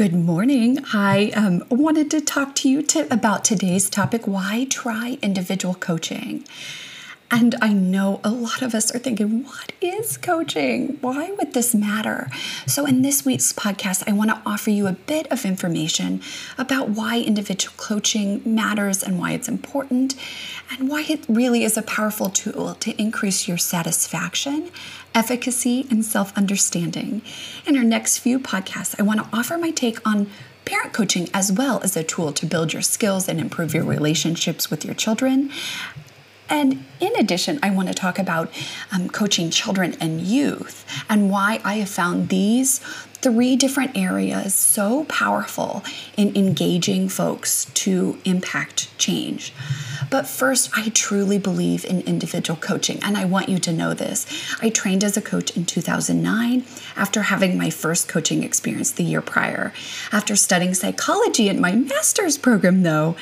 Good morning. I um, wanted to talk to you to, about today's topic why try individual coaching? And I know a lot of us are thinking, what is coaching? Why would this matter? So, in this week's podcast, I want to offer you a bit of information about why individual coaching matters and why it's important, and why it really is a powerful tool to increase your satisfaction, efficacy, and self understanding. In our next few podcasts, I want to offer my take on parent coaching as well as a tool to build your skills and improve your relationships with your children. And in addition, I want to talk about um, coaching children and youth and why I have found these three different areas so powerful in engaging folks to impact change. But first, I truly believe in individual coaching, and I want you to know this. I trained as a coach in 2009 after having my first coaching experience the year prior. After studying psychology in my master's program, though,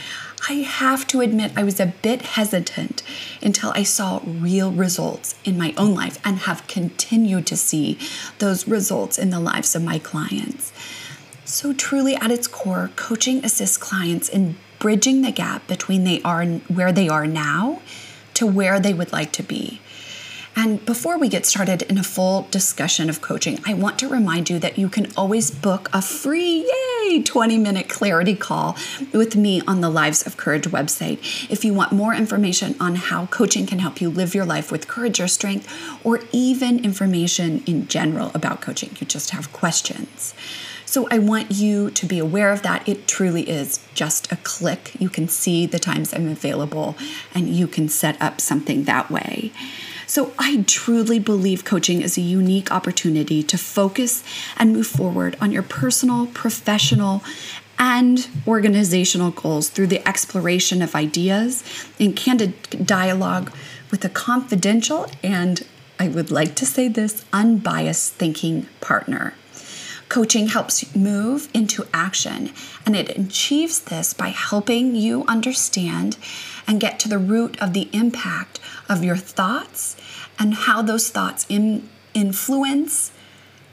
I have to admit I was a bit hesitant until I saw real results in my own life and have continued to see those results in the lives of my clients. So, truly, at its core, coaching assists clients in bridging the gap between they are where they are now to where they would like to be. And before we get started in a full discussion of coaching, I want to remind you that you can always book a free, yay, 20 minute clarity call with me on the Lives of Courage website. If you want more information on how coaching can help you live your life with courage or strength, or even information in general about coaching, you just have questions. So I want you to be aware of that. It truly is just a click. You can see the times I'm available and you can set up something that way. So I truly believe coaching is a unique opportunity to focus and move forward on your personal, professional, and organizational goals through the exploration of ideas and candid dialogue with a confidential and I would like to say this unbiased thinking partner. Coaching helps move into action, and it achieves this by helping you understand and get to the root of the impact of your thoughts and how those thoughts in, influence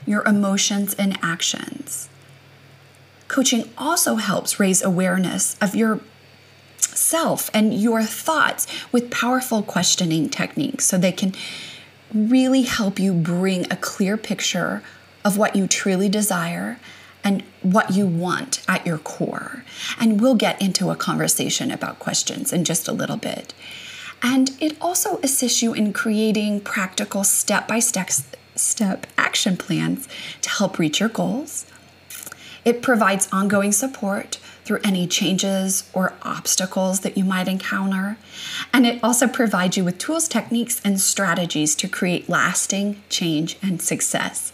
your emotions and actions. Coaching also helps raise awareness of your self and your thoughts with powerful questioning techniques so they can really help you bring a clear picture of what you truly desire and what you want at your core. And we'll get into a conversation about questions in just a little bit. And it also assists you in creating practical step by step action plans to help reach your goals. It provides ongoing support through any changes or obstacles that you might encounter. And it also provides you with tools, techniques, and strategies to create lasting change and success.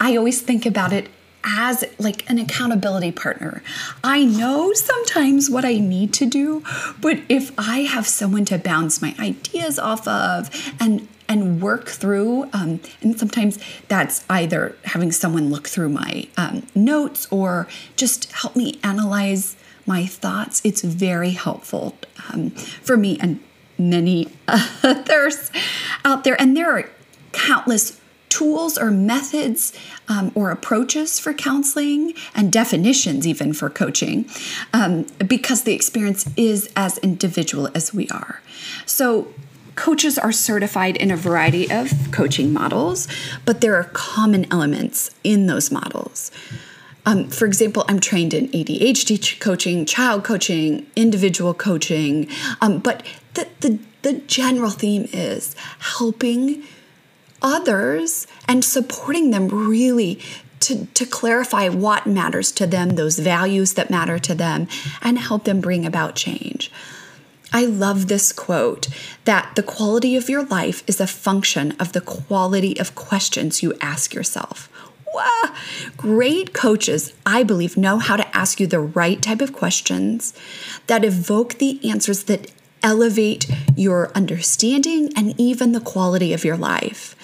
I always think about it as like an accountability partner. I know sometimes what I need to do, but if I have someone to bounce my ideas off of and and work through, um, and sometimes that's either having someone look through my um, notes or just help me analyze my thoughts. It's very helpful um, for me and many others out there. And there are countless tools or methods um, or approaches for counseling and definitions even for coaching um, because the experience is as individual as we are. So, coaches are certified in a variety of coaching models, but there are common elements in those models. Um, for example, I'm trained in ADHD coaching, child coaching, individual coaching, um, but the, the, the general theme is helping others and supporting them really to, to clarify what matters to them, those values that matter to them, and help them bring about change. I love this quote that the quality of your life is a function of the quality of questions you ask yourself. Great coaches, I believe, know how to ask you the right type of questions that evoke the answers that elevate your understanding and even the quality of your life.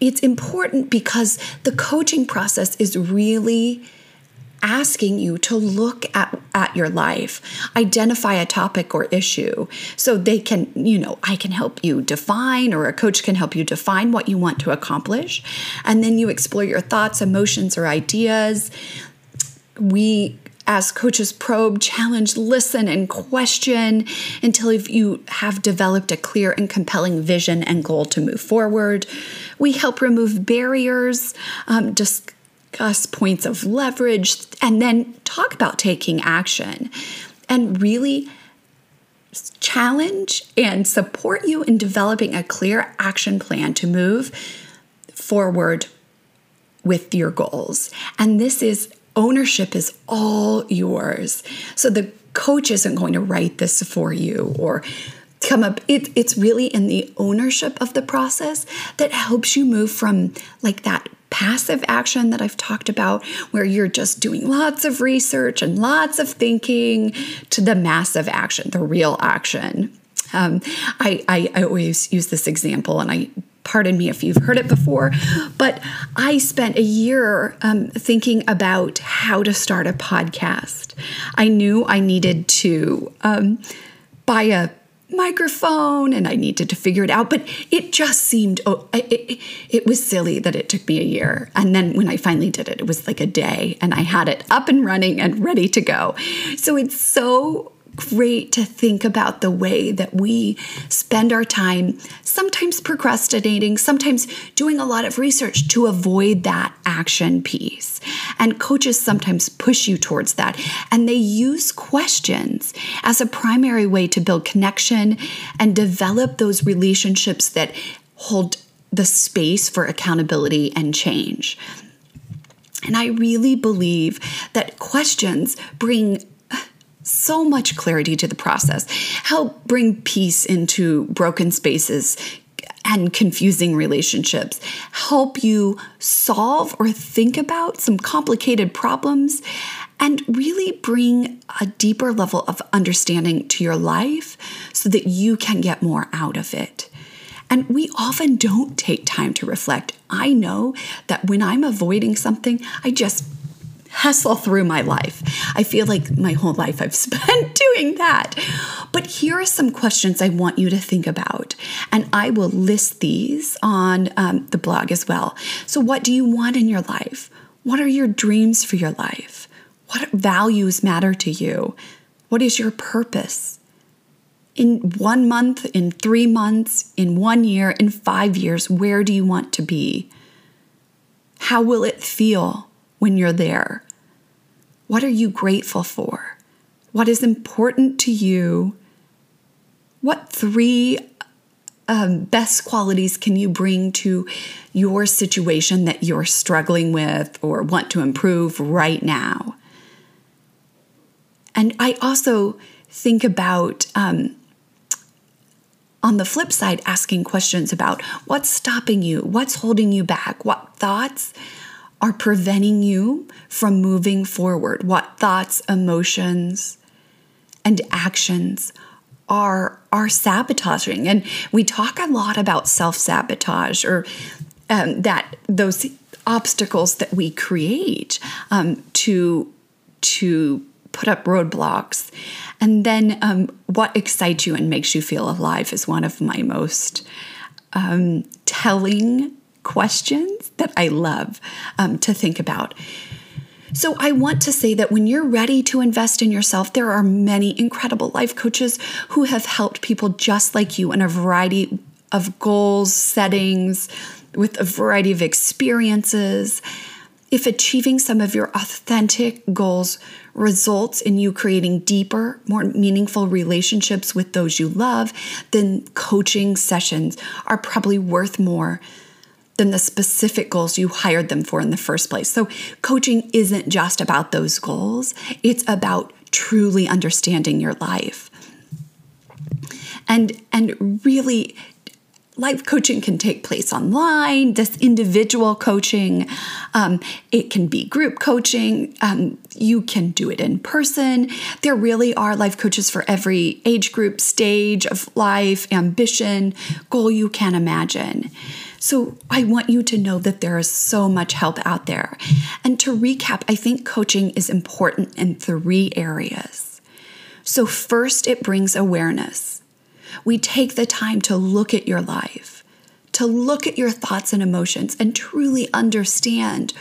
It's important because the coaching process is really asking you to look at, at your life, identify a topic or issue so they can, you know, I can help you define or a coach can help you define what you want to accomplish. And then you explore your thoughts, emotions, or ideas. We as coaches probe, challenge, listen, and question until you have developed a clear and compelling vision and goal to move forward. We help remove barriers, um, discuss points of leverage, and then talk about taking action and really challenge and support you in developing a clear action plan to move forward with your goals. And this is ownership is all yours. So the coach isn't going to write this for you or come up it, it's really in the ownership of the process that helps you move from like that passive action that I've talked about, where you're just doing lots of research and lots of thinking, to the massive action, the real action. Um, I, I, I always use this example, and I pardon me if you've heard it before, but I spent a year um, thinking about how to start a podcast. I knew I needed to um, buy a microphone and I needed to figure it out, but it just seemed, oh, it, it, it was silly that it took me a year. And then when I finally did it, it was like a day and I had it up and running and ready to go. So it's so great to think about the way that we spend our time, sometimes procrastinating, sometimes doing a lot of research to avoid that action piece. And coaches sometimes push you towards that. And they use questions as a primary way to build connection and develop those relationships that hold the space for accountability and change. And I really believe that questions bring so much clarity to the process, help bring peace into broken spaces and confusing relationships, help you solve or think about some complicated problems, and really bring a deeper level of understanding to your life so that you can get more out of it. And we often don't take time to reflect. I know that when I'm avoiding something, I just hustle through my life. I feel like my whole life I've spent doing that. But here are some questions I want you to think about, and I will list these on um, the blog as well. So, what do you want in your life? What are your dreams for your life? What values matter to you? What is your purpose? In one month, in three months, in one year, in five years, where do you want to be? How will it feel when you're there? What are you grateful for? What is important to you? What three um, best qualities can you bring to your situation that you're struggling with or want to improve right now? And I also think about, um, on the flip side, asking questions about what's stopping you, what's holding you back, what thoughts are preventing you from moving forward, what thoughts, emotions, and actions are are sabotaging. And we talk a lot about self-sabotage or um, that those obstacles that we create um, to to put up roadblocks. And then um, what excites you and makes you feel alive is one of my most um, telling questions that I love um, to think about. So, I want to say that when you're ready to invest in yourself, there are many incredible life coaches who have helped people just like you in a variety of goals, settings, with a variety of experiences. If achieving some of your authentic goals results in you creating deeper, more meaningful relationships with those you love, then coaching sessions are probably worth more than the specific goals you hired them for in the first place. So, coaching isn't just about those goals, it's about truly understanding your life. And and really life coaching can take place online, this individual coaching, um, it can be group coaching, um, you can do it in person. There really are life coaches for every age group, stage of life, ambition, goal you can imagine. So I want you to know that there is so much help out there. And to recap, I think coaching is important in three areas. So, first, it brings awareness we take the time to look at your life, to look at your thoughts and emotions, and truly understand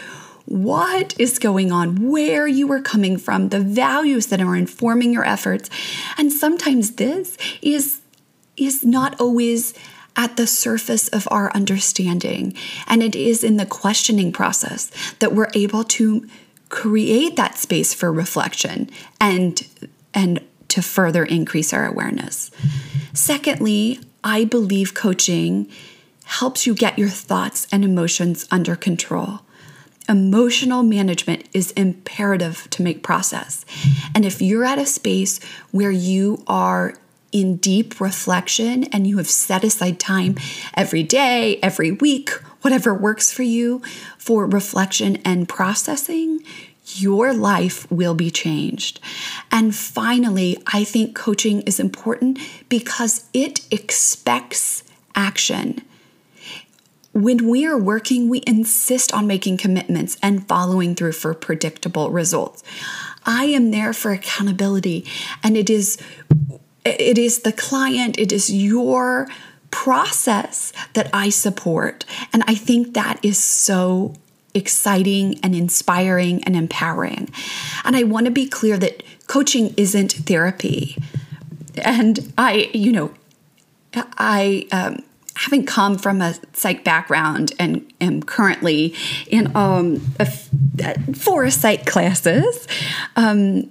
what is going on, where you are coming from, the values that are informing your efforts. And sometimes this is, is not always at the surface of our understanding. And it is in the questioning process that we're able to create that space for reflection and and to further increase our awareness. Secondly, I believe coaching helps you get your thoughts and emotions under control. Emotional management is imperative to make process. And if you're at a space where you are in deep reflection and you have set aside time every day, every week, whatever works for you for reflection and processing, your life will be changed. And finally, I think coaching is important because it expects action. When we are working, we insist on making commitments and following through for predictable results. I am there for accountability, and it is it is the client, it is your process that I support. And I think that is so exciting and inspiring and empowering. And I want to be clear that coaching isn't therapy. And I, you know, I, um, having come from a psych background and am currently in um, a, four psych classes, um,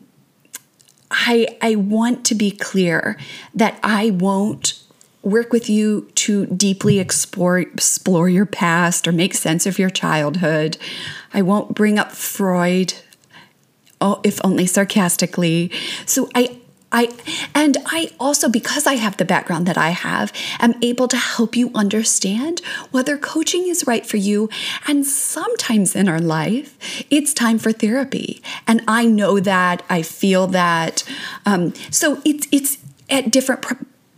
I, I want to be clear that I won't work with you to deeply explore explore your past or make sense of your childhood. I won't bring up Freud, oh, if only sarcastically. So I I and I also because I have the background that I have am able to help you understand whether coaching is right for you. And sometimes in our life it's time for therapy. And I know that I feel that um, so it's it's at different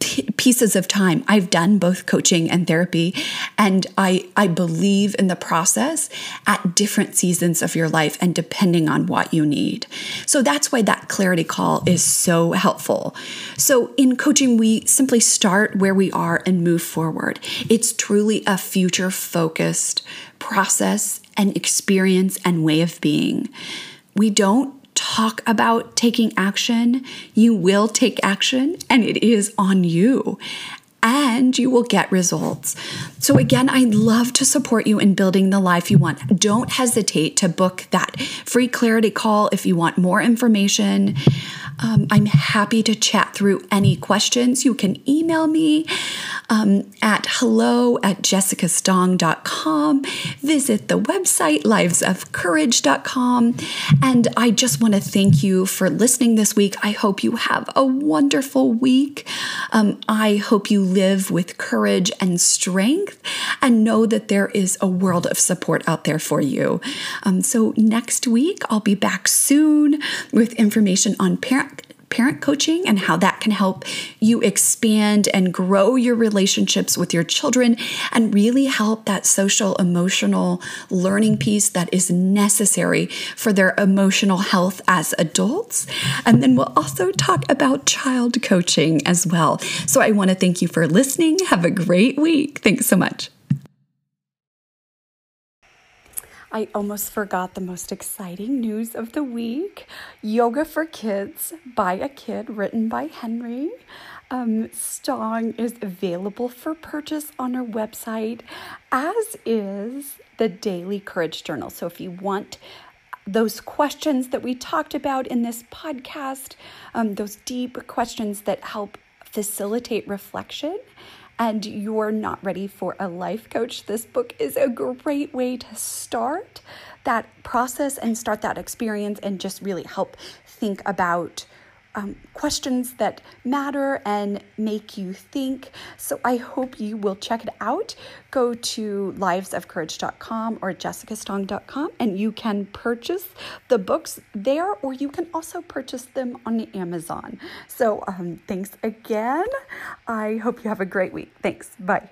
pieces of time. I've done both coaching and therapy, and I, I believe in the process at different seasons of your life and depending on what you need. So that's why that clarity call is so helpful. So in coaching, we simply start where we are and move forward. It's truly a future focused process and experience and way of being. We don't talk about taking action, you will take action and it is on you. And you will get results. So, again, I'd love to support you in building the life you want. Don't hesitate to book that free clarity call if you want more information. Um, I'm happy to chat through any questions. You can email me um, at hello at jessicastong.com. Visit the website livesofcourage.com. And I just want to thank you for listening this week. I hope you have a wonderful week. Um, I hope you live with courage and strength and know that there is a world of support out there for you. Um, so, next week, I'll be back soon with information on parent parent coaching and how that can help you expand and grow your relationships with your children and really help that social emotional learning piece that is necessary for their emotional health as adults. And then we'll also talk about child coaching as well. So I want to thank you for listening. Have a great week. Thanks so much. I almost forgot the most exciting news of the week Yoga for Kids by a Kid, written by Henry. Um, Stong is available for purchase on our website, as is the Daily Courage Journal. So if you want those questions that we talked about in this podcast, um, those deep questions that help facilitate reflection and you're not ready for a life coach, this book is a great way to start that process and start that experience and just really help think about um, questions that matter and make you think. So I hope you will check it out. Go to livesofcourage.com or jessicastong.com and you can purchase the books there or you can also purchase them on Amazon. So um, thanks again. I hope you have a great week. Thanks. Bye.